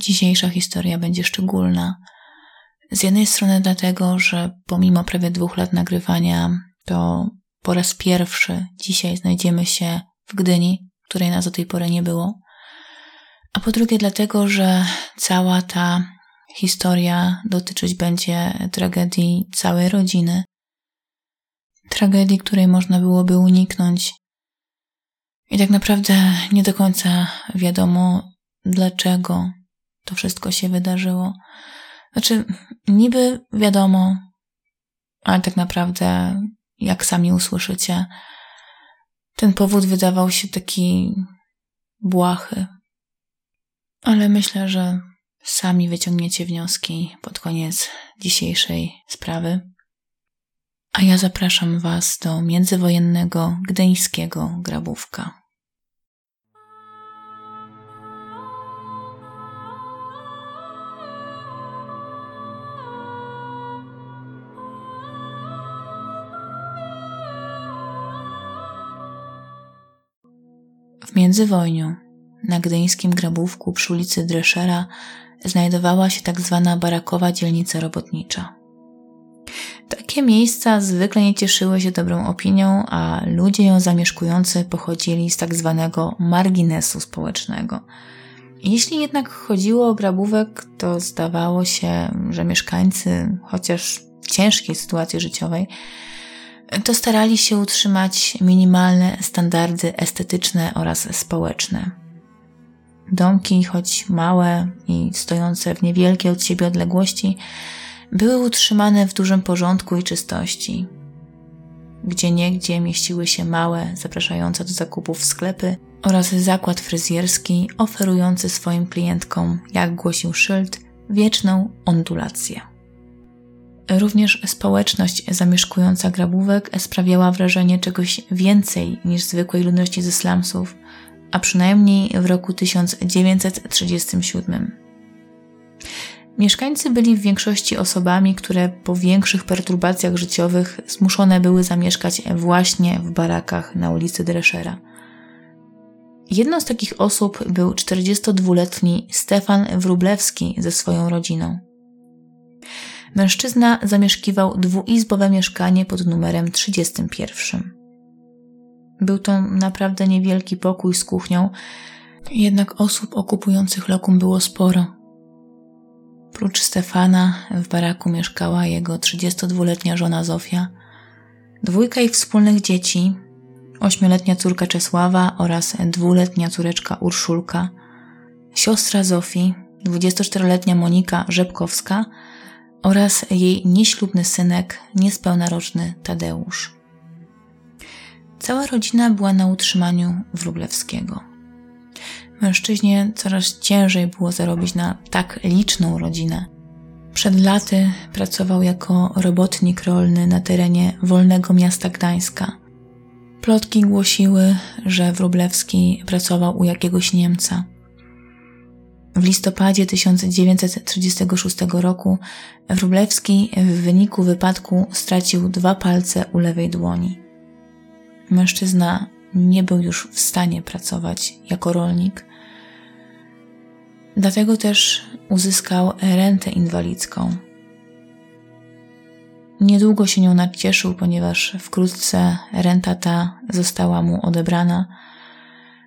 dzisiejsza historia będzie szczególna. Z jednej strony dlatego, że pomimo prawie dwóch lat nagrywania, to po raz pierwszy dzisiaj znajdziemy się w Gdyni, której nas do tej pory nie było. A po drugie dlatego, że cała ta historia dotyczyć będzie tragedii całej rodziny. Tragedii, której można byłoby uniknąć. I tak naprawdę nie do końca wiadomo, dlaczego to wszystko się wydarzyło. Znaczy, niby wiadomo, ale tak naprawdę, jak sami usłyszycie, ten powód wydawał się taki błahy. Ale myślę, że sami wyciągniecie wnioski pod koniec dzisiejszej sprawy. A ja zapraszam Was do międzywojennego gdyńskiego grabówka. W międzywojniu na gdyńskim grabówku przy ulicy Dreszera znajdowała się tak zwana barakowa dzielnica robotnicza. Takie miejsca zwykle nie cieszyły się dobrą opinią, a ludzie ją zamieszkujący pochodzili z tak zwanego marginesu społecznego. Jeśli jednak chodziło o grabówek, to zdawało się, że mieszkańcy, chociaż w ciężkiej sytuacji życiowej, to starali się utrzymać minimalne standardy estetyczne oraz społeczne. Domki, choć małe i stojące w niewielkiej od siebie odległości, były utrzymane w dużym porządku i czystości. Gdzie niegdzie mieściły się małe, zapraszające do zakupów sklepy oraz zakład fryzjerski oferujący swoim klientkom, jak głosił szyld, wieczną ondulację. Również społeczność zamieszkująca grabówek sprawiała wrażenie czegoś więcej niż zwykłej ludności ze slumsów, a przynajmniej w roku 1937. Mieszkańcy byli w większości osobami, które po większych perturbacjach życiowych zmuszone były zamieszkać właśnie w barakach na ulicy Dreschera. Jedną z takich osób był 42-letni Stefan Wrublewski ze swoją rodziną. Mężczyzna zamieszkiwał dwuizbowe mieszkanie pod numerem 31. Był to naprawdę niewielki pokój z kuchnią, jednak osób okupujących lokum było sporo. Prócz Stefana w baraku mieszkała jego 32-letnia żona Zofia, dwójka ich wspólnych dzieci, ośmioletnia córka Czesława oraz dwuletnia córeczka Urszulka, siostra Zofii, 24-letnia Monika Rzepkowska oraz jej nieślubny synek, niespełna roczny Tadeusz. Cała rodzina była na utrzymaniu Wróblewskiego. Mężczyźnie coraz ciężej było zarobić na tak liczną rodzinę. Przed laty pracował jako robotnik rolny na terenie wolnego miasta Gdańska. Plotki głosiły, że Wróblewski pracował u jakiegoś Niemca. W listopadzie 1936 roku Wróblewski w wyniku wypadku stracił dwa palce u lewej dłoni. Mężczyzna nie był już w stanie pracować jako rolnik, dlatego też uzyskał rentę inwalidzką. Niedługo się nią nacieszył, ponieważ wkrótce renta ta została mu odebrana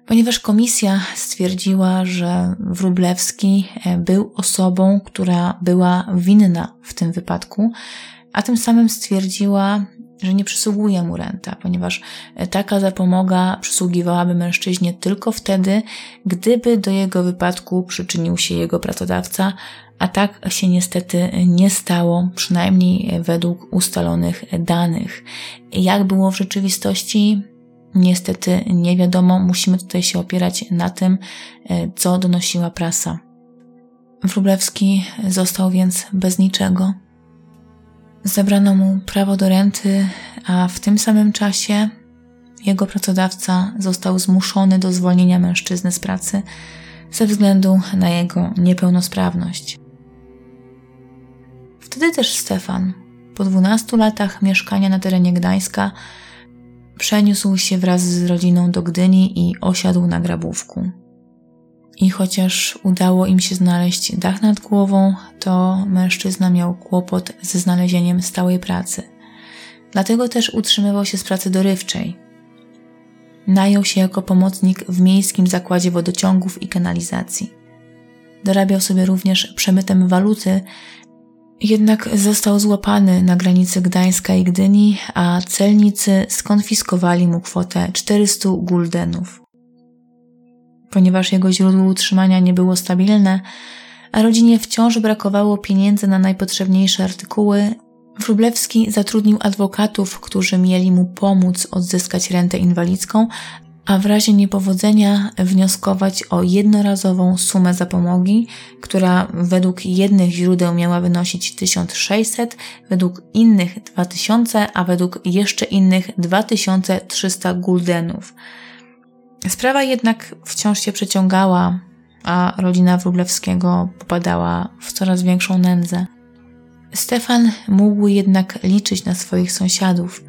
ponieważ komisja stwierdziła, że Wróblewski e, był osobą, która była winna w tym wypadku, a tym samym stwierdziła, że nie przysługuje mu renta, ponieważ e, taka zapomoga przysługiwałaby mężczyźnie tylko wtedy, gdyby do jego wypadku przyczynił się jego pracodawca, a tak się niestety nie stało, przynajmniej według ustalonych danych. Jak było w rzeczywistości, niestety nie wiadomo, musimy tutaj się opierać na tym, e, co donosiła prasa. Wróblewski został więc bez niczego. Zabrano mu prawo do renty, a w tym samym czasie jego pracodawca został zmuszony do zwolnienia mężczyzny z pracy ze względu na jego niepełnosprawność. Wtedy też Stefan, po 12 latach mieszkania na terenie Gdańska, Przeniósł się wraz z rodziną do Gdyni i osiadł na grabówku. I chociaż udało im się znaleźć dach nad głową, to mężczyzna miał kłopot ze znalezieniem stałej pracy. Dlatego też utrzymywał się z pracy dorywczej. Najął się jako pomocnik w miejskim zakładzie wodociągów i kanalizacji. Dorabiał sobie również przemytem waluty, jednak został złapany na granicy Gdańska i Gdyni, a celnicy skonfiskowali mu kwotę 400 guldenów. Ponieważ jego źródło utrzymania nie było stabilne, a rodzinie wciąż brakowało pieniędzy na najpotrzebniejsze artykuły, Wróblewski zatrudnił adwokatów, którzy mieli mu pomóc odzyskać rentę inwalidzką, a w razie niepowodzenia wnioskować o jednorazową sumę zapomogi, która według jednych źródeł miała wynosić 1600, według innych 2000, a według jeszcze innych 2300 guldenów. Sprawa jednak wciąż się przeciągała, a rodzina Wróblewskiego popadała w coraz większą nędzę. Stefan mógł jednak liczyć na swoich sąsiadów.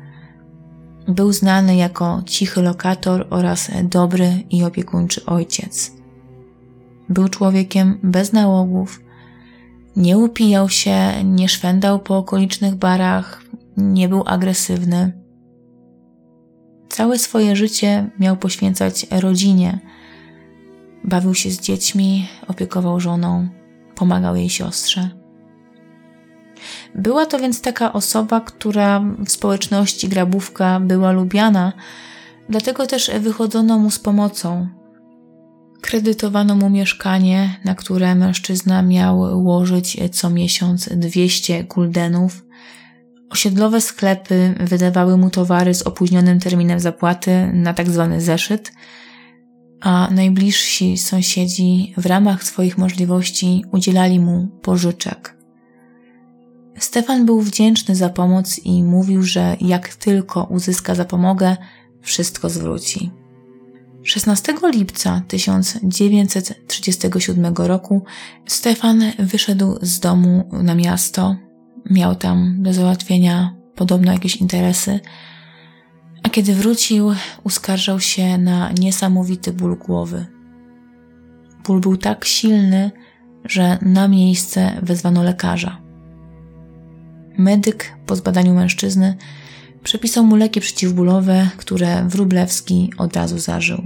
Był znany jako cichy lokator oraz dobry i opiekuńczy ojciec. Był człowiekiem bez nałogów, nie upijał się, nie szwendał po okolicznych barach, nie był agresywny. Całe swoje życie miał poświęcać rodzinie. Bawił się z dziećmi, opiekował żoną, pomagał jej siostrze. Była to więc taka osoba, która w społeczności grabówka była lubiana, dlatego też wychodzono mu z pomocą. Kredytowano mu mieszkanie, na które mężczyzna miał łożyć co miesiąc 200 guldenów. Osiedlowe sklepy wydawały mu towary z opóźnionym terminem zapłaty na tzw. Tak zeszyt, a najbliżsi sąsiedzi w ramach swoich możliwości udzielali mu pożyczek. Stefan był wdzięczny za pomoc i mówił, że jak tylko uzyska zapomogę, wszystko zwróci. 16 lipca 1937 roku Stefan wyszedł z domu na miasto. Miał tam do załatwienia podobno jakieś interesy, a kiedy wrócił, uskarżał się na niesamowity ból głowy. Ból był tak silny, że na miejsce wezwano lekarza. Medyk po zbadaniu mężczyzny przepisał mu leki przeciwbólowe, które Wróblewski od razu zażył.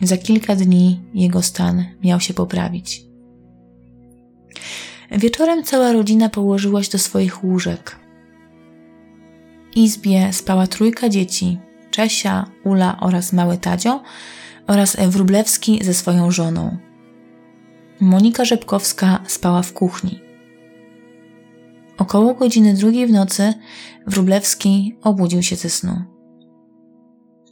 Za kilka dni jego stan miał się poprawić. Wieczorem cała rodzina położyła się do swoich łóżek. W izbie spała trójka dzieci: Czesia, Ula oraz mały Tadzio oraz Wróblewski ze swoją żoną. Monika Rzepkowska spała w kuchni. Około godziny drugiej w nocy Wróblewski obudził się ze snu.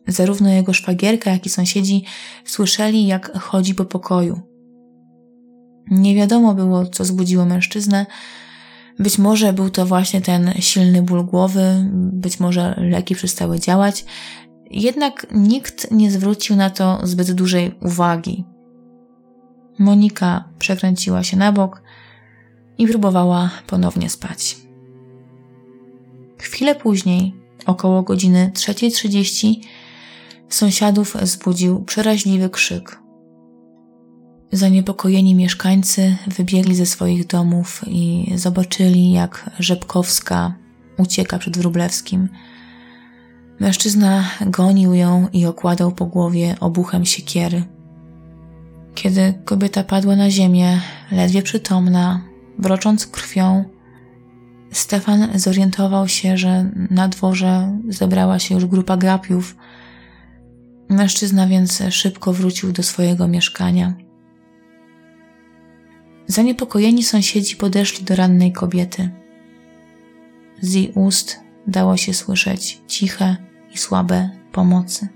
Zarówno jego szwagierka, jak i sąsiedzi słyszeli, jak chodzi po pokoju. Nie wiadomo było, co zbudziło mężczyznę. Być może był to właśnie ten silny ból głowy, być może leki przestały działać, jednak nikt nie zwrócił na to zbyt dużej uwagi. Monika przekręciła się na bok, i próbowała ponownie spać. Chwilę później, około godziny 3.30, sąsiadów zbudził przeraźliwy krzyk. Zaniepokojeni mieszkańcy wybiegli ze swoich domów i zobaczyli, jak Rzepkowska ucieka przed Wróblewskim. Mężczyzna gonił ją i okładał po głowie obuchem siekiery. Kiedy kobieta padła na ziemię, ledwie przytomna, Brocząc krwią, Stefan zorientował się, że na dworze zebrała się już grupa grapiów. Mężczyzna więc szybko wrócił do swojego mieszkania. Zaniepokojeni sąsiedzi podeszli do rannej kobiety. Z jej ust dało się słyszeć ciche i słabe pomocy.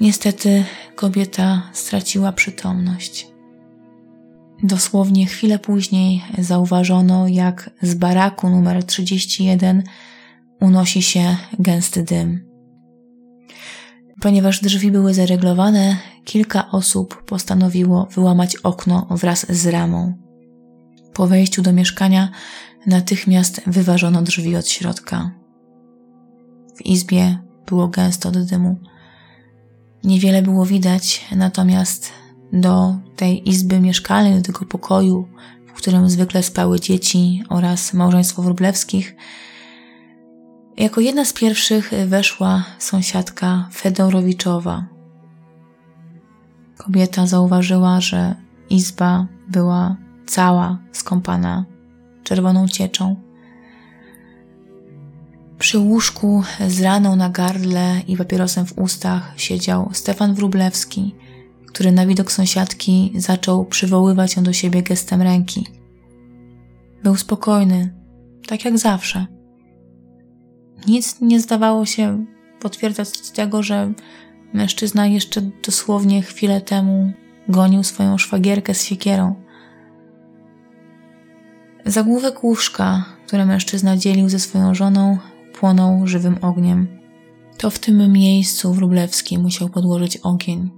Niestety kobieta straciła przytomność. Dosłownie chwilę później zauważono, jak z baraku numer 31 unosi się gęsty dym. Ponieważ drzwi były zareglowane, kilka osób postanowiło wyłamać okno wraz z ramą. Po wejściu do mieszkania natychmiast wyważono drzwi od środka. W izbie było gęsto od dymu. Niewiele było widać, natomiast do tej izby mieszkalnej, do tego pokoju, w którym zwykle spały dzieci oraz małżeństwo Wróblewskich, jako jedna z pierwszych weszła sąsiadka Fedorowiczowa. Kobieta zauważyła, że izba była cała skąpana czerwoną cieczą. Przy łóżku z raną na gardle i papierosem w ustach siedział Stefan Wróblewski, który na widok sąsiadki zaczął przywoływać ją do siebie gestem ręki. Był spokojny, tak jak zawsze. Nic nie zdawało się potwierdzać tego, że mężczyzna jeszcze dosłownie chwilę temu gonił swoją szwagierkę z siekierą. Zagłówek łóżka, które mężczyzna dzielił ze swoją żoną, płonął żywym ogniem. To w tym miejscu Wróblewski musiał podłożyć ogień.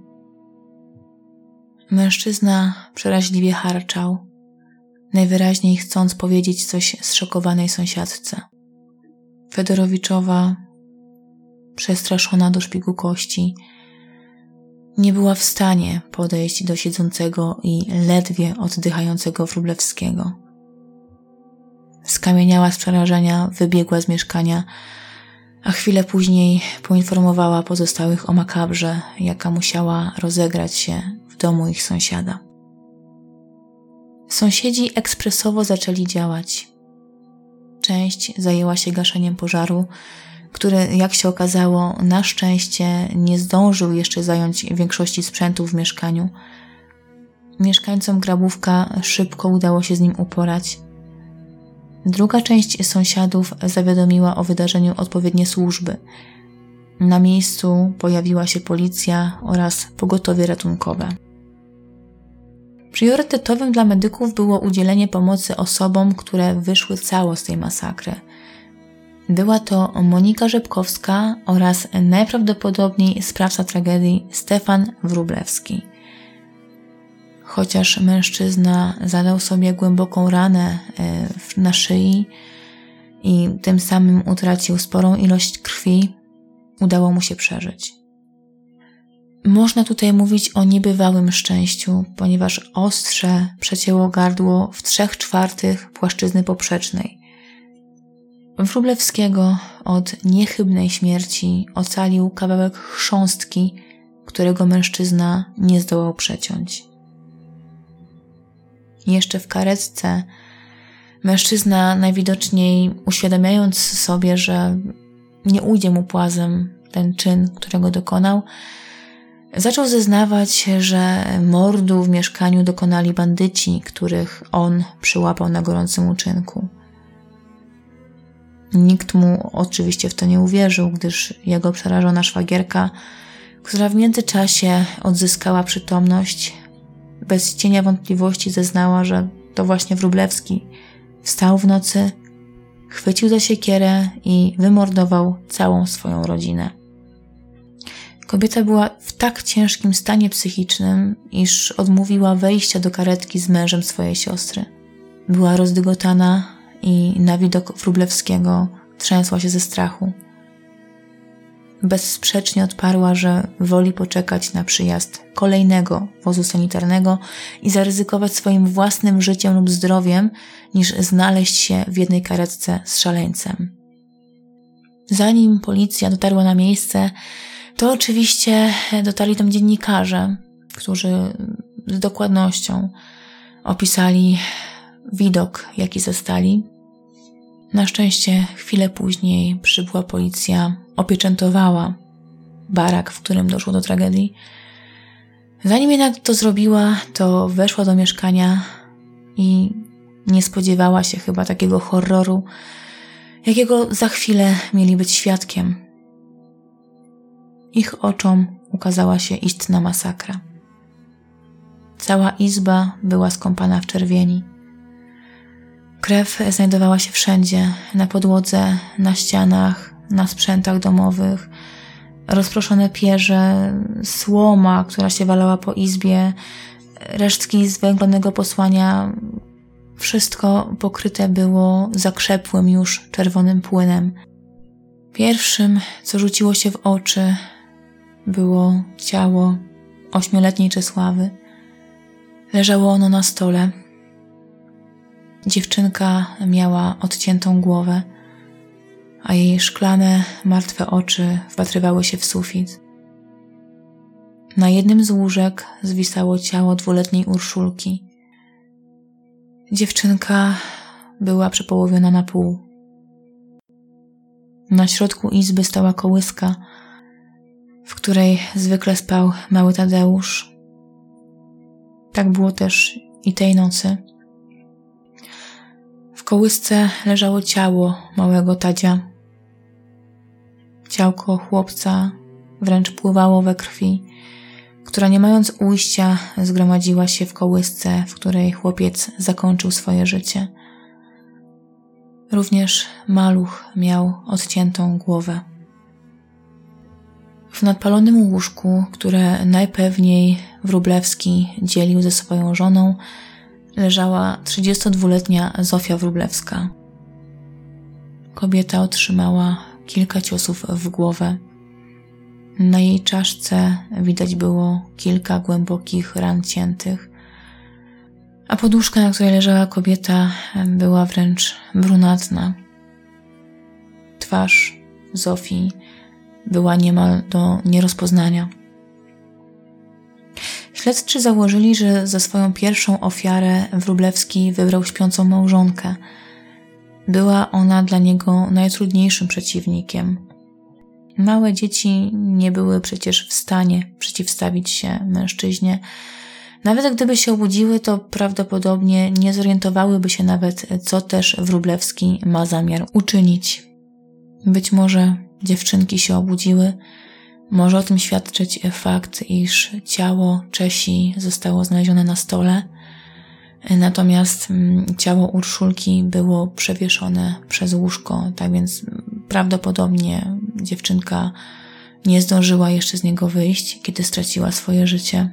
Mężczyzna przeraźliwie harczał, najwyraźniej chcąc powiedzieć coś zszokowanej sąsiadce. Fedorowiczowa, przestraszona do szpigu kości, nie była w stanie podejść do siedzącego i ledwie oddychającego Wróblewskiego. Skamieniała z przerażenia, wybiegła z mieszkania, a chwilę później poinformowała pozostałych o makabrze, jaka musiała rozegrać się domu ich sąsiada. Sąsiedzi ekspresowo zaczęli działać. Część zajęła się gaszeniem pożaru, który, jak się okazało, na szczęście nie zdążył jeszcze zająć większości sprzętu w mieszkaniu. Mieszkańcom grabówka szybko udało się z nim uporać. Druga część sąsiadów zawiadomiła o wydarzeniu odpowiednie służby. Na miejscu pojawiła się policja oraz pogotowie ratunkowe. Priorytetowym dla medyków było udzielenie pomocy osobom, które wyszły cało z tej masakry. Była to Monika Rzepkowska oraz najprawdopodobniej sprawca tragedii Stefan Wróblewski. Chociaż mężczyzna zadał sobie głęboką ranę e, na szyi i tym samym utracił sporą ilość krwi, udało mu się przeżyć. Można tutaj mówić o niebywałym szczęściu, ponieważ ostrze przecięło gardło w trzech czwartych płaszczyzny poprzecznej. Wróblewskiego od niechybnej śmierci ocalił kawałek chrząstki, którego mężczyzna nie zdołał przeciąć. Jeszcze w karetce mężczyzna najwidoczniej uświadamiając sobie, że nie ujdzie mu płazem ten czyn, którego dokonał, zaczął zeznawać, że mordu w mieszkaniu dokonali bandyci, których on przyłapał na gorącym uczynku. Nikt mu oczywiście w to nie uwierzył, gdyż jego przerażona szwagierka, która w międzyczasie odzyskała przytomność, bez cienia wątpliwości zeznała, że to właśnie Wróblewski wstał w nocy, chwycił za siekierę i wymordował całą swoją rodzinę. Kobieta była w tak ciężkim stanie psychicznym, iż odmówiła wejścia do karetki z mężem swojej siostry. Była rozdygotana i na widok Wróblewskiego trzęsła się ze strachu bezsprzecznie odparła, że woli poczekać na przyjazd kolejnego wozu sanitarnego i zaryzykować swoim własnym życiem lub zdrowiem, niż znaleźć się w jednej karetce z szaleńcem. Zanim policja dotarła na miejsce, to oczywiście dotarli tam dziennikarze, którzy z dokładnością opisali widok, jaki zastali. Na szczęście chwilę później przybyła policja opieczętowała barak, w którym doszło do tragedii. Zanim jednak to zrobiła, to weszła do mieszkania i nie spodziewała się chyba takiego horroru, jakiego za chwilę mieli być świadkiem. Ich oczom ukazała się istna masakra. Cała izba była skąpana w czerwieni. Krew znajdowała się wszędzie na podłodze, na ścianach, na sprzętach domowych, rozproszone pierze, słoma, która się walała po izbie, resztki zwęglonego posłania. Wszystko pokryte było zakrzepłym już czerwonym płynem. Pierwszym, co rzuciło się w oczy, było ciało ośmioletniej Czesławy. Leżało ono na stole. Dziewczynka miała odciętą głowę, a jej szklane, martwe oczy wpatrywały się w sufit. Na jednym z łóżek zwisało ciało dwuletniej Urszulki. Dziewczynka była przepołowiona na pół. Na środku izby stała kołyska, w której zwykle spał mały Tadeusz. Tak było też i tej nocy. W kołysce leżało ciało małego Tadzia. Ciałko chłopca wręcz pływało we krwi, która nie mając ujścia zgromadziła się w kołysce, w której chłopiec zakończył swoje życie. Również maluch miał odciętą głowę. W nadpalonym łóżku, które najpewniej Wróblewski dzielił ze swoją żoną, leżała 32-letnia Zofia Wróblewska. Kobieta otrzymała kilka ciosów w głowę. Na jej czaszce widać było kilka głębokich ran ciętych, a poduszka, na której leżała kobieta, była wręcz brunatna. Twarz Zofii była niemal do nierozpoznania. Śledczy założyli, że za swoją pierwszą ofiarę Wróblewski wybrał śpiącą małżonkę. Była ona dla niego najtrudniejszym przeciwnikiem. Małe dzieci nie były przecież w stanie przeciwstawić się mężczyźnie. Nawet gdyby się obudziły, to prawdopodobnie nie zorientowałyby się nawet, co też Wróblewski ma zamiar uczynić. Być może dziewczynki się obudziły. Może o tym świadczyć fakt, iż ciało Czesi zostało znalezione na stole, natomiast mm, ciało Urszulki było przewieszone przez łóżko, tak więc prawdopodobnie dziewczynka nie zdążyła jeszcze z niego wyjść, kiedy straciła swoje życie.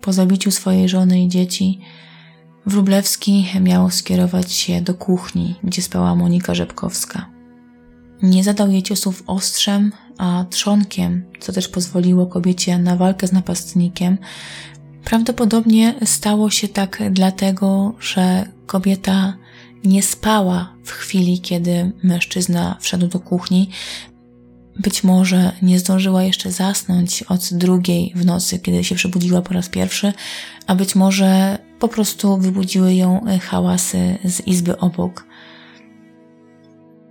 Po zabiciu swojej żony i dzieci, Wróblewski miał skierować się do kuchni, gdzie spała Monika Rzepkowska. Nie zadał jej ciosów ostrzem, a trzonkiem, co też pozwoliło kobiecie na walkę z napastnikiem. Prawdopodobnie stało się tak dlatego, że kobieta nie spała w chwili, kiedy mężczyzna wszedł do kuchni. Być może nie zdążyła jeszcze zasnąć od drugiej w nocy, kiedy się przebudziła po raz pierwszy, a być może po prostu wybudziły ją hałasy z izby obok.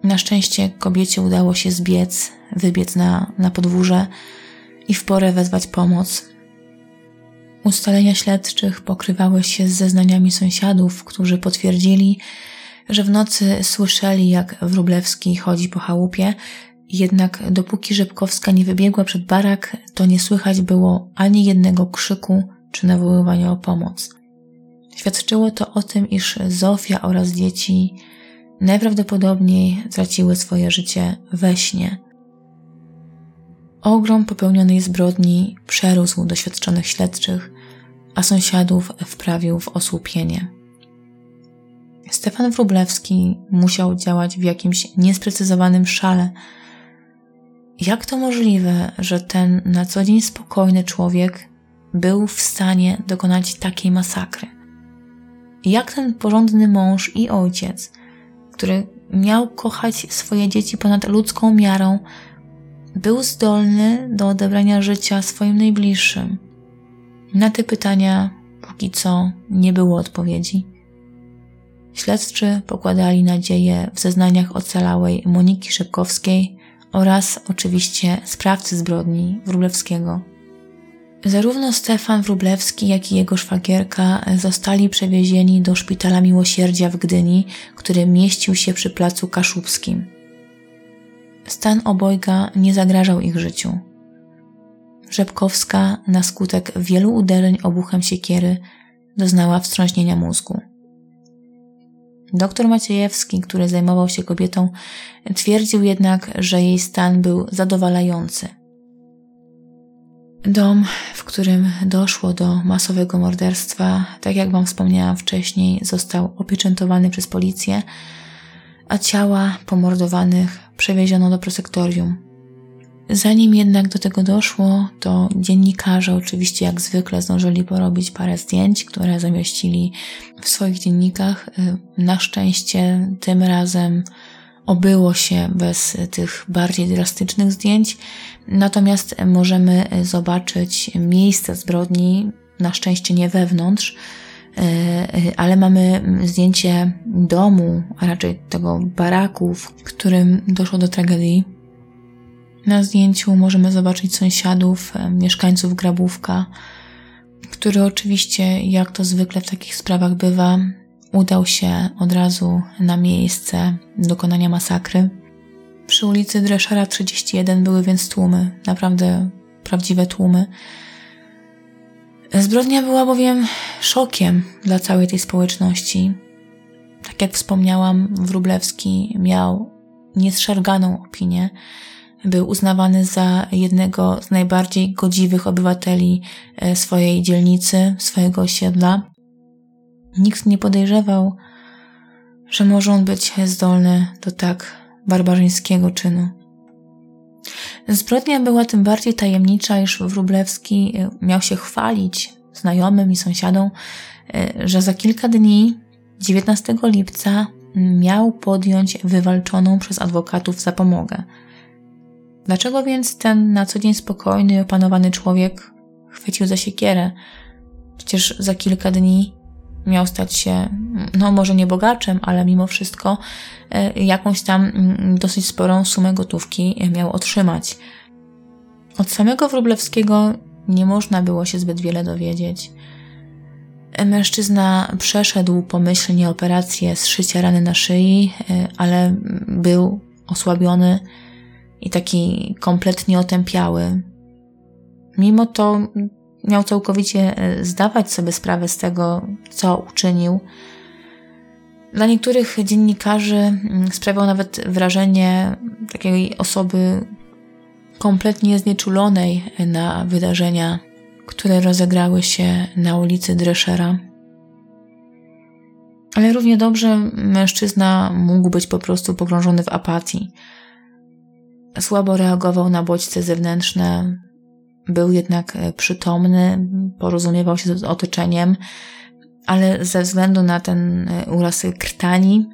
Na szczęście kobiecie udało się zbiec, wybiec na, na podwórze i w porę wezwać pomoc. Ustalenia śledczych pokrywały się z zeznaniami sąsiadów, którzy potwierdzili, że w nocy słyszeli, jak Wróblewski chodzi po chałupie, jednak dopóki Rzepkowska nie wybiegła przed barak, to nie słychać było ani jednego krzyku czy nawoływania o pomoc. Świadczyło to o tym, iż Zofia oraz dzieci najprawdopodobniej traciły swoje życie we śnie. Ogrom popełnionej zbrodni przerósł doświadczonych śledczych, a sąsiadów wprawił w osłupienie. Stefan Wróblewski musiał działać w jakimś niesprecyzowanym szale. Jak to możliwe, że ten na co dzień spokojny człowiek był w stanie dokonać takiej masakry? Jak ten porządny mąż i ojciec który miał kochać swoje dzieci ponad ludzką miarą, był zdolny do odebrania życia swoim najbliższym? Na te pytania póki co nie było odpowiedzi. Śledczy pokładali nadzieję w zeznaniach ocalałej Moniki Szybkowskiej oraz oczywiście sprawcy zbrodni Wróblewskiego. Zarówno Stefan Wróblewski, jak i jego szwagierka zostali przewiezieni do szpitala miłosierdzia w Gdyni, który mieścił się przy placu Kaszubskim. Stan obojga nie zagrażał ich życiu. Rzepkowska na skutek wielu uderzeń obuchem siekiery doznała wstrząśnienia mózgu. Doktor Maciejewski, który zajmował się kobietą, twierdził jednak, że jej stan był zadowalający. Dom, w którym doszło do masowego morderstwa, tak jak Wam wspomniałam wcześniej, został opieczętowany przez policję, a ciała pomordowanych przewieziono do prosektorium. Zanim jednak do tego doszło, to dziennikarze oczywiście jak zwykle zdążyli porobić parę zdjęć, które zamieścili w swoich dziennikach. Na szczęście tym razem obyło się bez tych bardziej drastycznych zdjęć, natomiast możemy zobaczyć miejsce zbrodni, na szczęście nie wewnątrz, ale mamy zdjęcie domu, a raczej tego baraku, w którym doszło do tragedii. Na zdjęciu możemy zobaczyć sąsiadów, mieszkańców Grabówka, który oczywiście, jak to zwykle w takich sprawach bywa, udał się od razu na miejsce dokonania masakry. Przy ulicy Dreszara 31 były więc tłumy, naprawdę prawdziwe tłumy. Zbrodnia była bowiem szokiem dla całej tej społeczności. Tak jak wspomniałam, Wróblewski miał niezszarganą opinię. Był uznawany za jednego z najbardziej godziwych obywateli e, swojej dzielnicy, swojego osiedla. Nikt nie podejrzewał, że może on być zdolny do tak barbarzyńskiego czynu. Zbrodnia była tym bardziej tajemnicza, iż Wróblewski e, miał się chwalić znajomym i sąsiadom, e, że za kilka dni, 19 lipca, miał podjąć wywalczoną przez adwokatów zapomogę. Dlaczego więc ten na co dzień spokojny i opanowany człowiek chwycił za siekierę? Przecież za kilka dni miał stać się, no może nie bogaczem, ale mimo wszystko e, jakąś tam mm, dosyć sporą sumę gotówki miał otrzymać. Od samego Wróblewskiego nie można było się zbyt wiele dowiedzieć. Mężczyzna przeszedł pomyślnie operację zszycia rany na szyi, e, ale był osłabiony i taki kompletnie otępiały. Mimo to miał całkowicie e, zdawać sobie sprawę z tego, co uczynił. Dla niektórych dziennikarzy mm, sprawiał nawet wrażenie takiej osoby kompletnie znieczulonej na wydarzenia, które rozegrały się na ulicy Dreszera. Ale równie dobrze mężczyzna mógł być po prostu pogrążony w apatii. Słabo reagował na bodźce zewnętrzne, był jednak e, przytomny, porozumiewał się z otoczeniem, ale ze względu na ten e, uraz krtani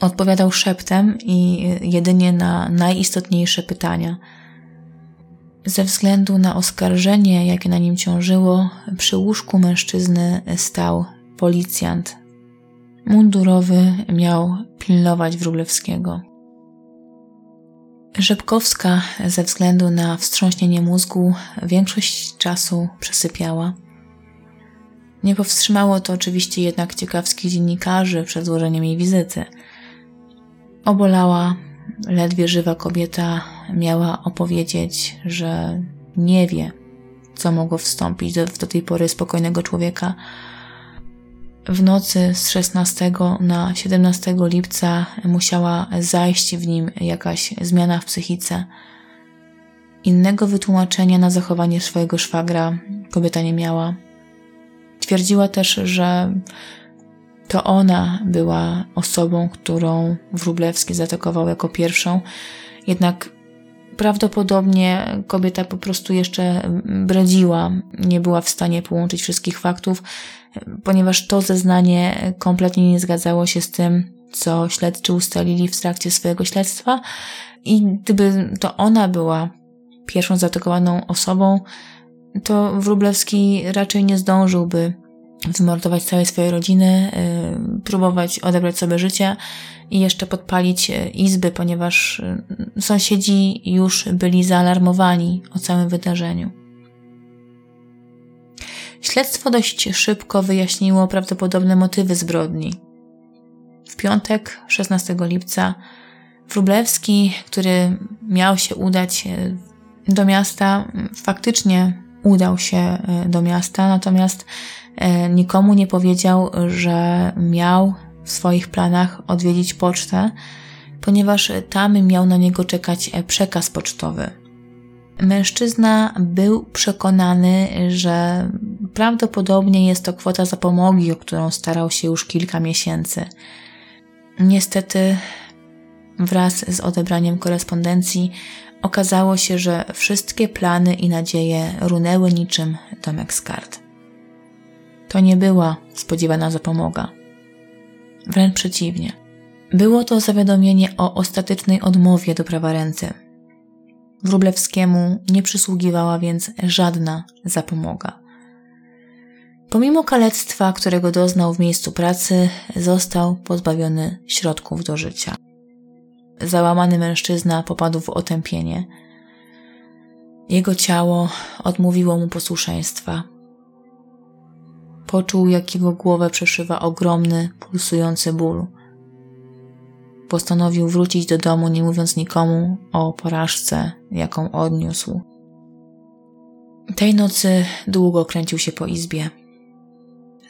odpowiadał szeptem i e, jedynie na najistotniejsze pytania. Ze względu na oskarżenie, jakie na nim ciążyło, przy łóżku mężczyzny stał policjant. Mundurowy miał pilnować Wróblewskiego. Rzepkowska ze względu na wstrząśnienie mózgu większość czasu przesypiała. Nie powstrzymało to oczywiście jednak ciekawskich dziennikarzy przed złożeniem jej wizyty. Obolała, ledwie żywa kobieta miała opowiedzieć, że nie wie, co mogło wstąpić do, do tej pory spokojnego człowieka, w nocy z 16 na 17 lipca musiała zajść w nim jakaś zmiana w psychice. Innego wytłumaczenia na zachowanie swojego szwagra kobieta nie miała. Twierdziła też, że to ona była osobą, którą Wróblewski zaatakował jako pierwszą, jednak prawdopodobnie kobieta po prostu jeszcze bredziła, nie była w stanie połączyć wszystkich faktów, ponieważ to zeznanie kompletnie nie zgadzało się z tym, co śledczy ustalili w trakcie swojego śledztwa. I gdyby to ona była pierwszą zaatakowaną osobą, to Wróblewski raczej nie zdążyłby wymordować całej swojej rodziny, y, próbować odebrać sobie życie i jeszcze podpalić y, izby, ponieważ y, sąsiedzi już byli zaalarmowani o całym wydarzeniu. Śledztwo dość szybko wyjaśniło prawdopodobne motywy zbrodni. W piątek, 16 lipca, Wróblewski, który miał się udać e, do miasta, faktycznie udał się e, do miasta, natomiast e, nikomu nie powiedział, że miał w swoich planach odwiedzić pocztę, ponieważ tam miał na niego czekać przekaz pocztowy. Mężczyzna był przekonany, że prawdopodobnie jest to kwota zapomogi, o którą starał się już kilka miesięcy. Niestety, wraz z odebraniem korespondencji, okazało się, że wszystkie plany i nadzieje runęły niczym domek z kart. To nie była spodziewana zapomoga. Wręcz przeciwnie. Było to zawiadomienie o ostatecznej odmowie do prawa ręce. Wróblewskiemu nie przysługiwała więc żadna zapomoga. Pomimo kalectwa, którego doznał w miejscu pracy, został pozbawiony środków do życia. Załamany mężczyzna popadł w otępienie. Jego ciało odmówiło mu posłuszeństwa. Poczuł, jak jego głowę przeszywa ogromny, pulsujący ból. Postanowił wrócić do domu, nie mówiąc nikomu o porażce, jaką odniósł. Tej nocy długo kręcił się po izbie.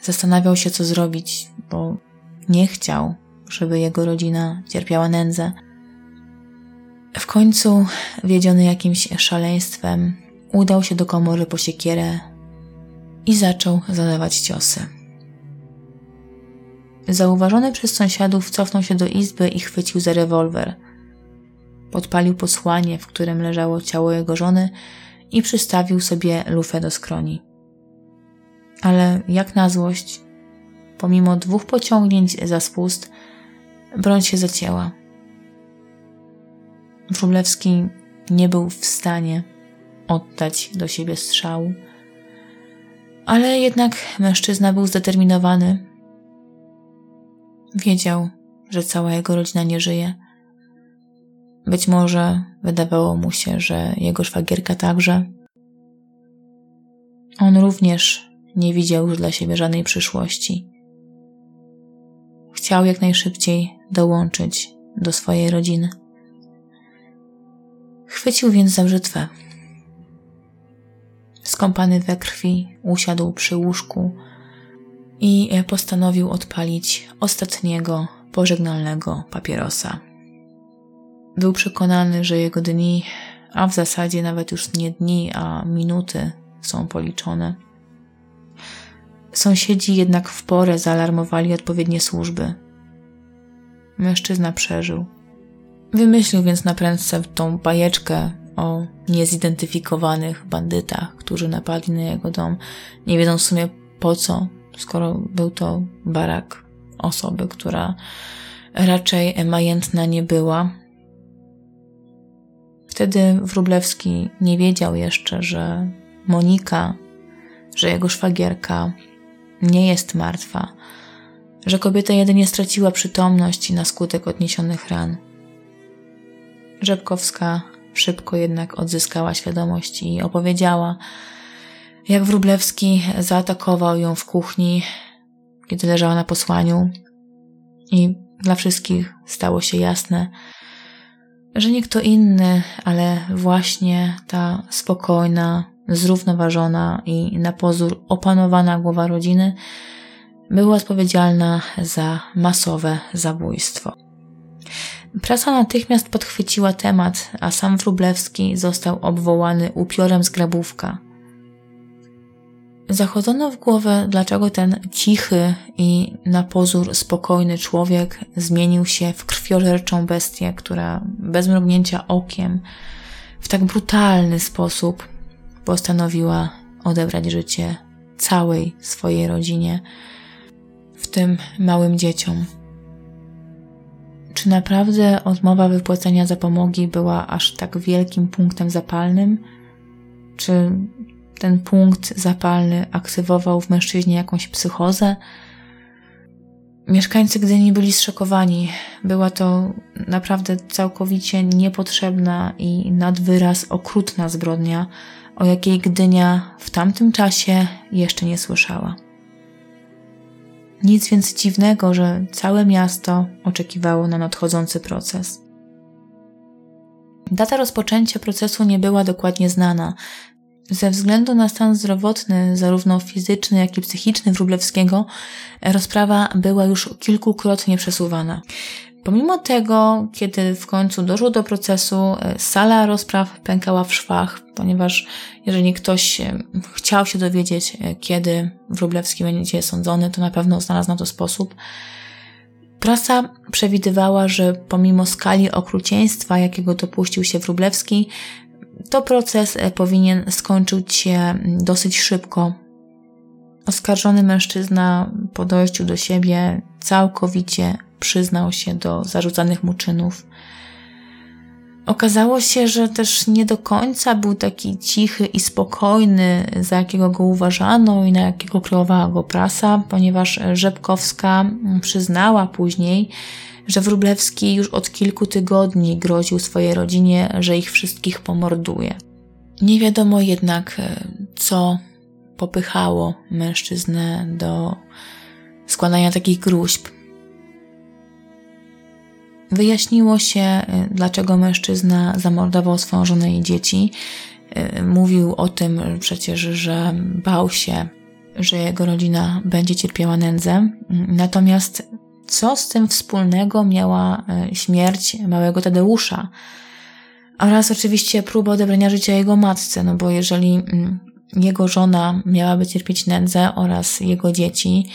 Zastanawiał się, co zrobić, bo nie chciał, żeby jego rodzina cierpiała nędzę. W końcu, wiedziony jakimś szaleństwem, udał się do komory po siekierę i zaczął zadawać ciosy. Zauważony przez sąsiadów cofnął się do izby i chwycił za rewolwer. Podpalił posłanie, w którym leżało ciało jego żony i przystawił sobie lufę do skroni. Ale jak na złość, pomimo dwóch pociągnięć za spust, broń się zacięła. Wróblewski nie był w stanie oddać do siebie strzału. Ale jednak mężczyzna był zdeterminowany. Wiedział, że cała jego rodzina nie żyje. Być może wydawało mu się, że jego szwagierka także. On również nie widział już dla siebie żadnej przyszłości. Chciał jak najszybciej dołączyć do swojej rodziny. Chwycił więc za brzytwę. Skąpany we krwi, usiadł przy łóżku i postanowił odpalić ostatniego pożegnalnego papierosa. Był przekonany, że jego dni, a w zasadzie nawet już nie dni, a minuty są policzone. Sąsiedzi jednak w porę zaalarmowali odpowiednie służby. Mężczyzna przeżył. Wymyślił więc na prędce tą bajeczkę o niezidentyfikowanych bandytach, którzy napadli na jego dom, nie wiedząc w sumie po co, skoro był to barak osoby, która raczej majętna nie była. Wtedy Wróblewski nie wiedział jeszcze, że Monika, że jego szwagierka nie jest martwa, że kobieta jedynie straciła przytomność na skutek odniesionych ran. Rzepkowska szybko jednak odzyskała świadomość i opowiedziała, jak Wróblewski zaatakował ją w kuchni, kiedy leżała na posłaniu, i dla wszystkich stało się jasne, że nie kto inny, ale właśnie ta spokojna, zrównoważona i na pozór opanowana głowa rodziny była odpowiedzialna za masowe zabójstwo. Prasa natychmiast podchwyciła temat, a sam Wróblewski został obwołany upiorem z grabówka. Zachodzono w głowę, dlaczego ten cichy i na pozór spokojny człowiek zmienił się w krwiożerczą bestię, która bez mrugnięcia okiem w tak brutalny sposób postanowiła odebrać życie całej swojej rodzinie, w tym małym dzieciom. Czy naprawdę odmowa wypłacenia zapomogi była aż tak wielkim punktem zapalnym? Czy ten punkt zapalny aktywował w mężczyźnie jakąś psychozę? Mieszkańcy Gdyni byli zszokowani. Była to naprawdę całkowicie niepotrzebna i nad wyraz okrutna zbrodnia, o jakiej Gdynia w tamtym czasie jeszcze nie słyszała. Nic więc dziwnego, że całe miasto oczekiwało na nadchodzący proces. Data rozpoczęcia procesu nie była dokładnie znana. Ze względu na stan zdrowotny, zarówno fizyczny, jak i psychiczny Wróblewskiego, rozprawa była już kilkukrotnie przesuwana. Pomimo tego, kiedy w końcu doszło do procesu, sala rozpraw pękała w szwach, ponieważ jeżeli ktoś e, chciał się dowiedzieć, e, kiedy Wróblewski będzie sądzony, to na pewno znalazł na to sposób. Prasa przewidywała, że pomimo skali okrucieństwa, jakiego dopuścił się Wróblewski, to proces e, powinien skończyć się dosyć szybko. Oskarżony mężczyzna po dojściu do siebie całkowicie przyznał się do zarzucanych mu czynów. Okazało się, że też nie do końca był taki cichy i spokojny, za jakiego go uważano i na jakiego kreowała go prasa, ponieważ Rzepkowska przyznała później, że Wróblewski już od kilku tygodni groził swojej rodzinie, że ich wszystkich pomorduje. Nie wiadomo jednak, e, co popychało mężczyznę do składania takich gruźb. Wyjaśniło się, y, dlaczego mężczyzna zamordował swoją żonę i dzieci. Y, mówił o tym przecież, że bał się, że jego rodzina będzie cierpiała nędzę. Natomiast co z tym wspólnego miała y, śmierć małego Tadeusza? Oraz oczywiście próba odebrania życia jego matce, no bo jeżeli mm, jego żona miałaby cierpieć nędzę oraz jego dzieci,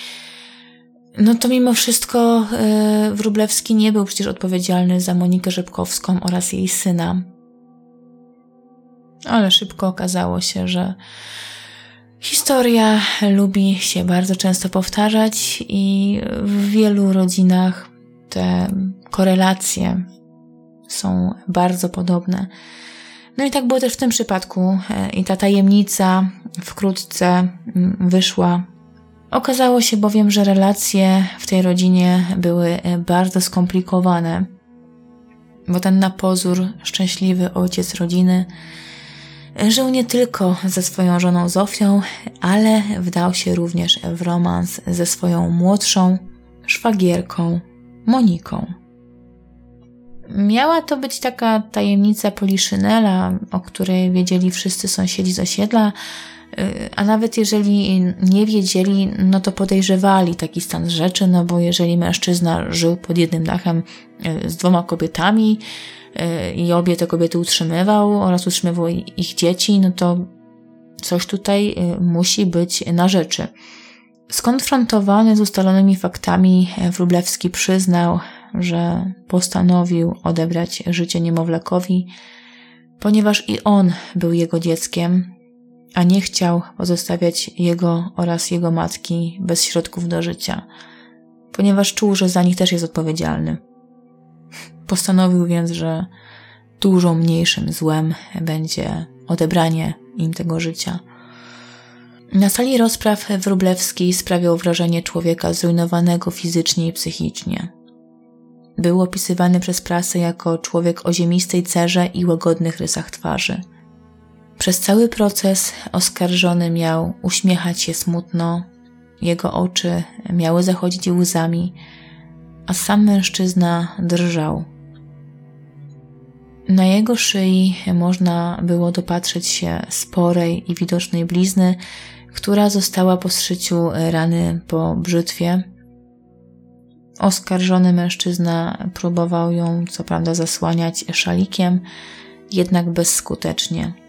no to mimo wszystko yy, Wróblewski nie był przecież odpowiedzialny za Monikę Rzepkowską oraz jej syna. Ale szybko okazało się, że historia lubi się bardzo często powtarzać i w wielu rodzinach te korelacje są bardzo podobne. No i tak było też w tym przypadku e, i ta tajemnica wkrótce mm, wyszła Okazało się bowiem, że relacje w tej rodzinie były e, bardzo skomplikowane, bo ten na pozór szczęśliwy ojciec rodziny e, żył nie tylko ze swoją żoną Zofią, ale wdał się również w romans ze swoją młodszą szwagierką Moniką. Miała to być taka tajemnica Poliszynela, o której wiedzieli wszyscy sąsiedzi z osiedla, a nawet jeżeli nie wiedzieli, no to podejrzewali taki stan rzeczy, no bo jeżeli mężczyzna żył pod jednym dachem e, z dwoma kobietami e, i obie te kobiety utrzymywał oraz utrzymywał ich dzieci, no to coś tutaj e, musi być na rzeczy. Skonfrontowany z ustalonymi faktami, Wróblewski przyznał, że postanowił odebrać życie niemowlakowi, ponieważ i on był jego dzieckiem, a nie chciał pozostawiać jego oraz jego matki bez środków do życia, ponieważ czuł, że za nich też jest odpowiedzialny. Postanowił więc, że dużo mniejszym złem będzie odebranie im tego życia. Na sali rozpraw Wróblewski sprawiał wrażenie człowieka zrujnowanego fizycznie i psychicznie. Był opisywany przez prasę jako człowiek o ziemistej cerze i łagodnych rysach twarzy – przez cały proces oskarżony miał uśmiechać się smutno, jego oczy miały zachodzić łzami, a sam mężczyzna drżał. Na jego szyi można było dopatrzeć się sporej i widocznej blizny, która została po zszyciu rany po brzytwie. Oskarżony mężczyzna próbował ją, co prawda, zasłaniać szalikiem, jednak bezskutecznie.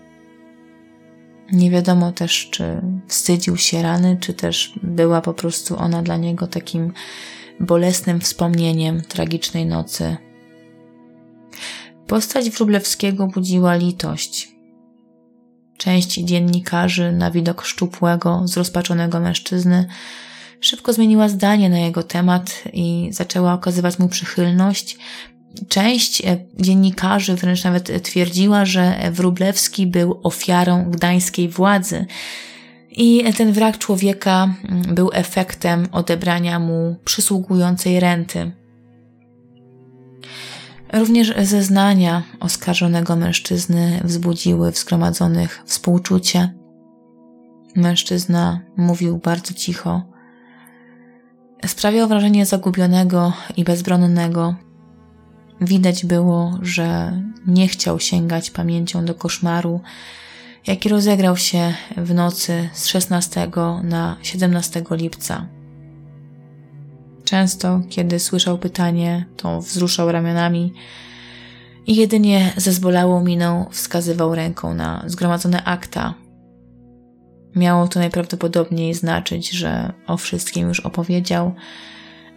Nie wiadomo też, czy wstydził się rany, czy też była po prostu ona dla niego takim bolesnym wspomnieniem tragicznej nocy. Postać Wróblewskiego budziła litość. Część dziennikarzy na widok szczupłego, zrozpaczonego mężczyzny szybko zmieniła zdanie na jego temat i zaczęła okazywać mu przychylność, Część e, dziennikarzy wręcz nawet twierdziła, że Wróblewski był ofiarą gdańskiej władzy. I ten wrak człowieka mm, był efektem odebrania mu przysługującej renty. Również zeznania oskarżonego mężczyzny wzbudziły w zgromadzonych współczucie. Mężczyzna mówił bardzo cicho. Sprawiał wrażenie zagubionego i bezbronnego, Widać było, że nie chciał sięgać pamięcią do koszmaru, jaki rozegrał się w nocy z 16 na 17 lipca. Często, kiedy słyszał pytanie, to wzruszał ramionami i jedynie ze zbolałą miną wskazywał ręką na zgromadzone akta. Miało to najprawdopodobniej znaczyć, że o wszystkim już opowiedział,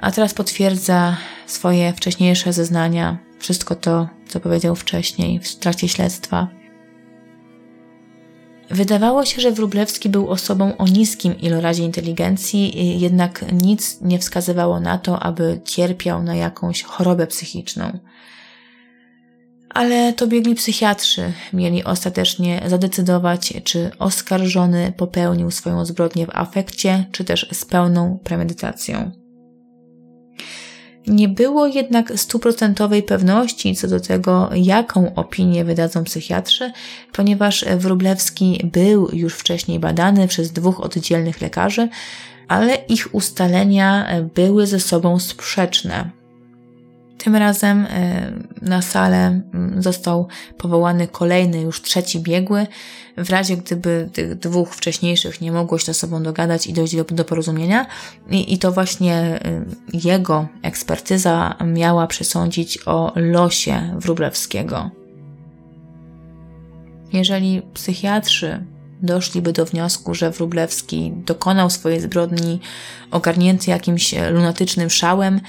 a teraz potwierdza swoje wcześniejsze zeznania, wszystko to, co powiedział wcześniej w trakcie śledztwa. Wydawało się, że Wróblewski był osobą o niskim ilorazie inteligencji, jednak nic nie wskazywało na to, aby cierpiał na jakąś chorobę psychiczną. Ale to biegli psychiatrzy mieli ostatecznie zadecydować, czy oskarżony popełnił swoją zbrodnię w afekcie, czy też z pełną premedytacją. Nie było jednak stuprocentowej pewności co do tego, jaką opinię wydadzą psychiatrzy, ponieważ Wróblewski był już wcześniej badany przez dwóch oddzielnych lekarzy, ale ich ustalenia były ze sobą sprzeczne. Tym razem e, na salę mm, został powołany kolejny, już trzeci biegły, w razie gdyby tych dwóch wcześniejszych nie mogło się ze sobą dogadać i dojść do, do porozumienia. I, I to właśnie e, jego ekspertyza miała przesądzić o losie Wróblewskiego. Jeżeli psychiatrzy doszliby do wniosku, że Wróblewski dokonał swojej zbrodni ogarnięty jakimś lunatycznym szałem,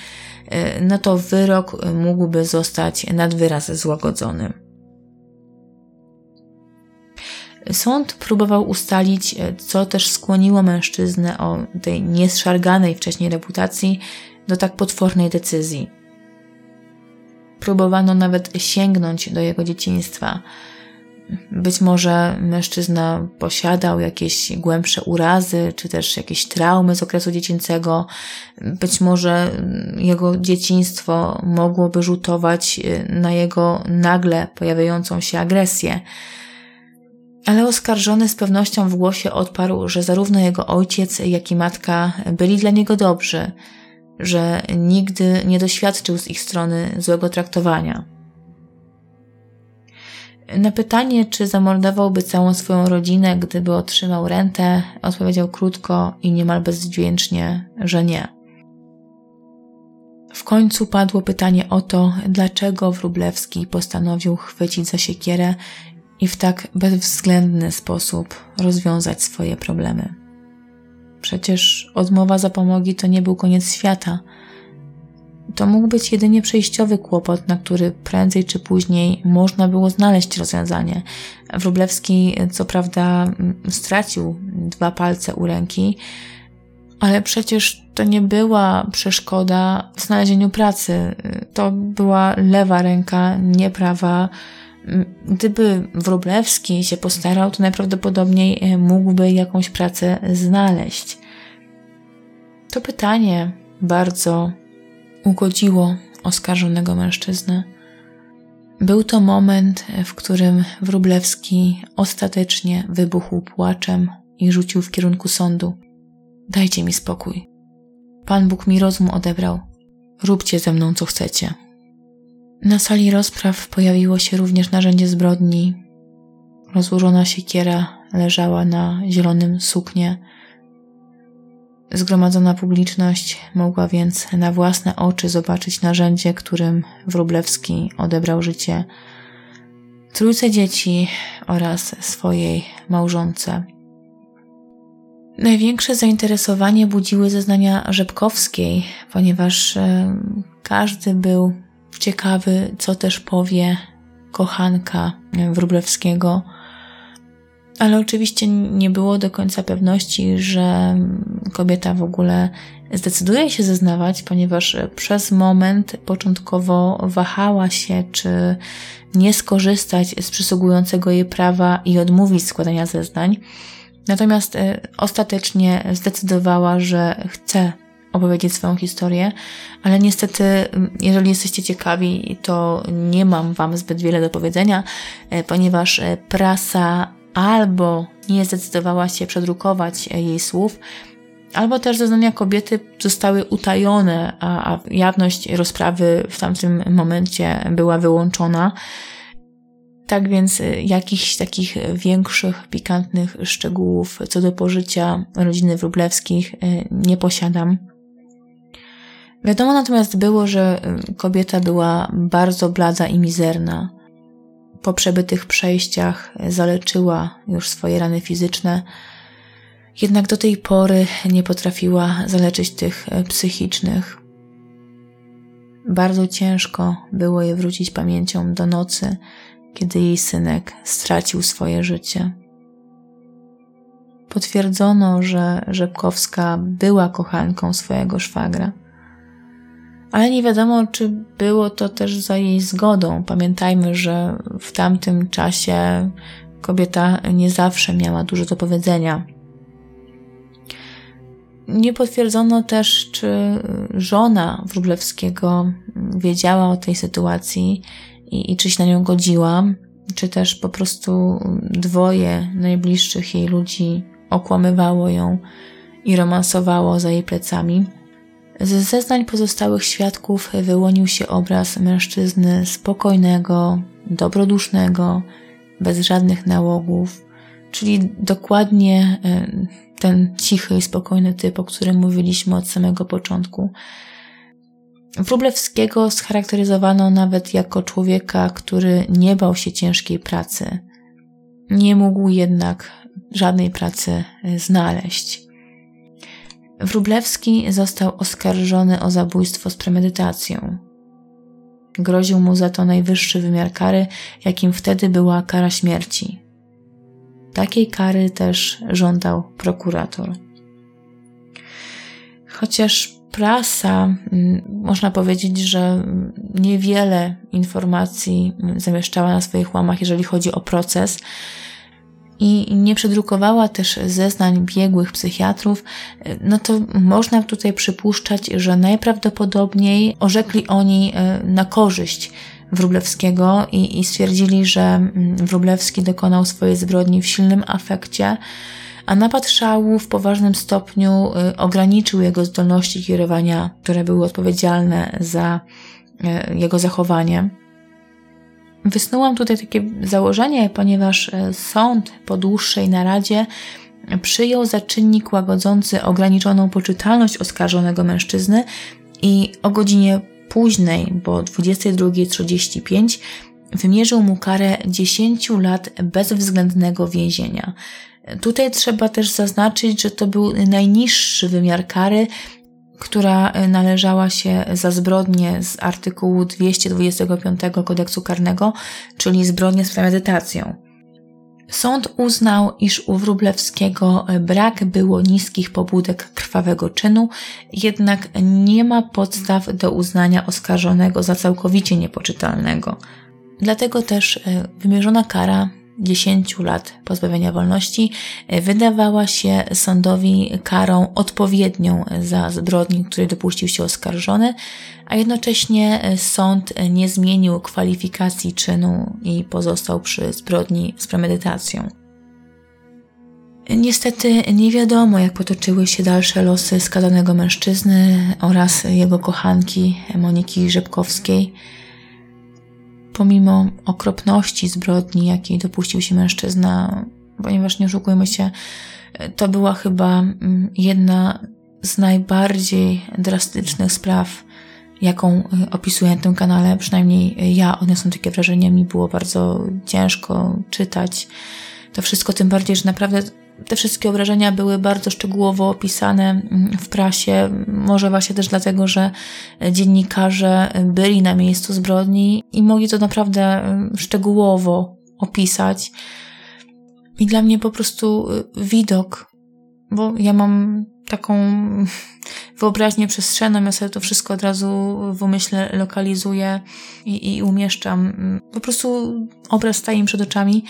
E, no to wyrok mógłby zostać nad wyraz złagodzony. Sąd próbował ustalić, e, co też skłoniło mężczyznę o tej nieszarganej wcześniej reputacji do tak potwornej decyzji. Próbowano nawet sięgnąć do jego dzieciństwa, być może mężczyzna posiadał jakieś głębsze urazy, czy też jakieś traumy z okresu dziecięcego. Być może jego dzieciństwo mogłoby rzutować na jego nagle pojawiającą się agresję. Ale oskarżony z pewnością w głosie odparł, że zarówno jego ojciec, jak i matka byli dla niego dobrzy, że nigdy nie doświadczył z ich strony złego traktowania. Na pytanie, czy zamordowałby całą swoją rodzinę, gdyby otrzymał rentę, odpowiedział krótko i niemal bezdźwięcznie, że nie. W końcu padło pytanie o to, dlaczego Wróblewski postanowił chwycić za siekierę i w tak bezwzględny sposób rozwiązać swoje problemy. Przecież odmowa zapomogi to nie był koniec świata – to mógł być jedynie przejściowy kłopot, na który prędzej czy później można było znaleźć rozwiązanie. Wróblewski, co prawda, stracił dwa palce u ręki, ale przecież to nie była przeszkoda w znalezieniu pracy. To była lewa ręka, nie prawa. Gdyby Wróblewski się postarał, to najprawdopodobniej mógłby jakąś pracę znaleźć. To pytanie bardzo ugodziło oskarżonego mężczyznę. Był to moment, w którym Wróblewski ostatecznie wybuchł płaczem i rzucił w kierunku sądu. Dajcie mi spokój. Pan Bóg mi rozum odebrał. Róbcie ze mną co chcecie. Na sali rozpraw pojawiło się również narzędzie zbrodni. Rozłożona siekiera leżała na zielonym suknie, Zgromadzona publiczność mogła więc na własne oczy zobaczyć narzędzie, którym Wróblewski odebrał życie trójce dzieci oraz swojej małżonce. Największe zainteresowanie budziły zeznania Rzepkowskiej, ponieważ e, każdy był ciekawy, co też powie kochanka Wróblewskiego ale oczywiście nie było do końca pewności, że kobieta w ogóle zdecyduje się zeznawać, ponieważ przez moment początkowo wahała się, czy nie skorzystać z przysługującego jej prawa i odmówić składania zeznań. Natomiast e, ostatecznie zdecydowała, że chce opowiedzieć swoją historię, ale niestety, jeżeli jesteście ciekawi, to nie mam Wam zbyt wiele do powiedzenia, e, ponieważ e, prasa albo nie zdecydowała się przedrukować jej słów, albo też zeznania kobiety zostały utajone, a, a jawność rozprawy w tamtym momencie była wyłączona. Tak więc y, jakichś takich większych, pikantnych szczegółów co do pożycia rodziny Wróblewskich y, nie posiadam. Wiadomo natomiast było, że kobieta była bardzo blada i mizerna po przebytych przejściach zaleczyła już swoje rany fizyczne, jednak do tej pory nie potrafiła zaleczyć tych psychicznych. bardzo ciężko było jej wrócić pamięcią do nocy, kiedy jej synek stracił swoje życie. Potwierdzono, że Rzepkowska była kochanką swojego szwagra. Ale nie wiadomo, czy było to też za jej zgodą. Pamiętajmy, że w tamtym czasie kobieta nie zawsze miała dużo do powiedzenia. Nie potwierdzono też, czy żona Wróblewskiego wiedziała o tej sytuacji i, i czy się na nią godziła, czy też po prostu dwoje najbliższych jej ludzi okłamywało ją i romansowało za jej plecami. Ze zeznań pozostałych świadków wyłonił się obraz mężczyzny spokojnego, dobrodusznego, bez żadnych nałogów, czyli dokładnie e, ten cichy i spokojny typ, o którym mówiliśmy od samego początku. Wróblewskiego scharakteryzowano nawet jako człowieka, który nie bał się ciężkiej pracy. Nie mógł jednak żadnej pracy e, znaleźć. Wróblewski został oskarżony o zabójstwo z premedytacją. Groził mu za to najwyższy wymiar kary, jakim wtedy była kara śmierci. Takiej kary też żądał prokurator. Chociaż prasa, mm, można powiedzieć, że niewiele informacji zamieszczała na swoich łamach, jeżeli chodzi o proces, i nie przedrukowała też zeznań biegłych psychiatrów, no to można tutaj przypuszczać, że najprawdopodobniej orzekli oni e, na korzyść Wróblewskiego i, i stwierdzili, że mm, Wróblewski dokonał swojej zbrodni w silnym afekcie, a napad szału w poważnym stopniu e, ograniczył jego zdolności kierowania, które były odpowiedzialne za e, jego zachowanie. Wysnułam tutaj takie założenie, ponieważ e, sąd po dłuższej naradzie przyjął za czynnik łagodzący ograniczoną poczytalność oskarżonego mężczyzny i o godzinie późnej, bo 22.35, wymierzył mu karę 10 lat bezwzględnego więzienia. Tutaj trzeba też zaznaczyć, że to był najniższy wymiar kary, która e, należała się za zbrodnię z artykułu 225 kodeksu karnego, czyli zbrodnię z premedytacją. Sąd uznał, iż u Wróblewskiego brak było niskich pobudek krwawego czynu, jednak nie ma podstaw do uznania oskarżonego za całkowicie niepoczytalnego. Dlatego też e, wymierzona kara 10 lat pozbawienia wolności e, wydawała się sądowi karą odpowiednią za zbrodni, której dopuścił się oskarżony, a jednocześnie e, sąd nie zmienił kwalifikacji czynu i pozostał przy zbrodni z premedytacją. Niestety nie wiadomo, jak potoczyły się dalsze losy skazanego mężczyzny oraz jego kochanki Moniki Rzepkowskiej pomimo okropności zbrodni, jakiej dopuścił się mężczyzna, ponieważ nie oszukujmy się, to była chyba mm, jedna z najbardziej drastycznych spraw, jaką y, opisuję na tym kanale. Przynajmniej ja odniosłam takie wrażenie, mi było bardzo ciężko czytać to wszystko, tym bardziej, że naprawdę te wszystkie obrażenia były bardzo szczegółowo opisane mm, w prasie, może właśnie też dlatego, że dziennikarze byli na miejscu zbrodni i mogli to naprawdę mm, szczegółowo opisać. I dla mnie po prostu y, widok, bo ja mam taką wyobraźnię przestrzenną, ja sobie to wszystko od razu w umyśle lokalizuję i, i umieszczam. Mm, po prostu obraz staje mi przed oczami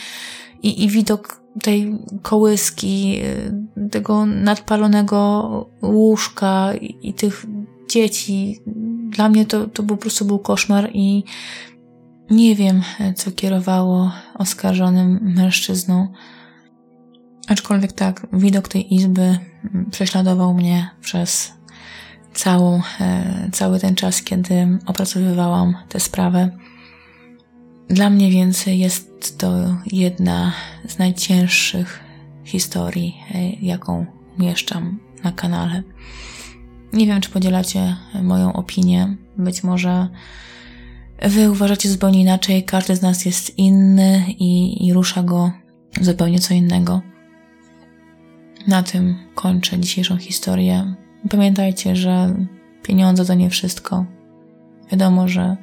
i, i widok tej kołyski, y, tego nadpalonego łóżka i, i tych dzieci. Dla mnie to, to po prostu był koszmar i nie wiem, co kierowało oskarżonym mężczyzną. Aczkolwiek tak, widok tej izby prześladował mnie przez całą, e, cały ten czas, kiedy opracowywałam tę sprawę. Dla mnie więc jest to jedna z najcięższych historii, e, jaką umieszczam na kanale. Nie wiem, czy podzielacie moją opinię. Być może wy uważacie zupełnie inaczej. Każdy z nas jest inny i, i rusza go zupełnie co innego. Na tym kończę dzisiejszą historię. Pamiętajcie, że pieniądze to nie wszystko. Wiadomo, że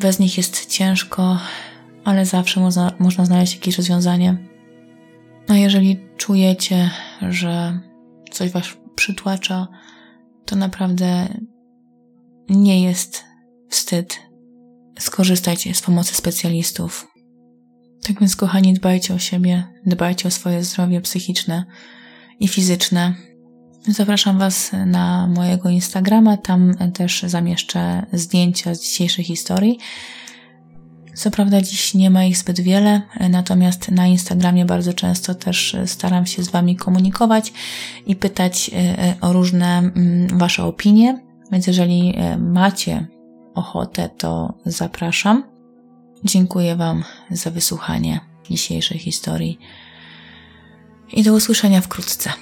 bez nich jest ciężko, ale zawsze można, można znaleźć jakieś rozwiązanie. A jeżeli czujecie, że coś was przytłacza, to naprawdę nie jest wstyd. Skorzystajcie z pomocy specjalistów. Tak więc, kochani, dbajcie o siebie, dbajcie o swoje zdrowie psychiczne i fizyczne. Zapraszam Was na mojego Instagrama, tam też zamieszczę zdjęcia z dzisiejszej historii. Co prawda dziś nie ma ich zbyt wiele, natomiast na Instagramie bardzo często też staram się z Wami komunikować i pytać e, o różne mm, Wasze opinie, więc jeżeli e, macie ochotę, to zapraszam. Dziękuję Wam za wysłuchanie dzisiejszej historii i do usłyszenia wkrótce.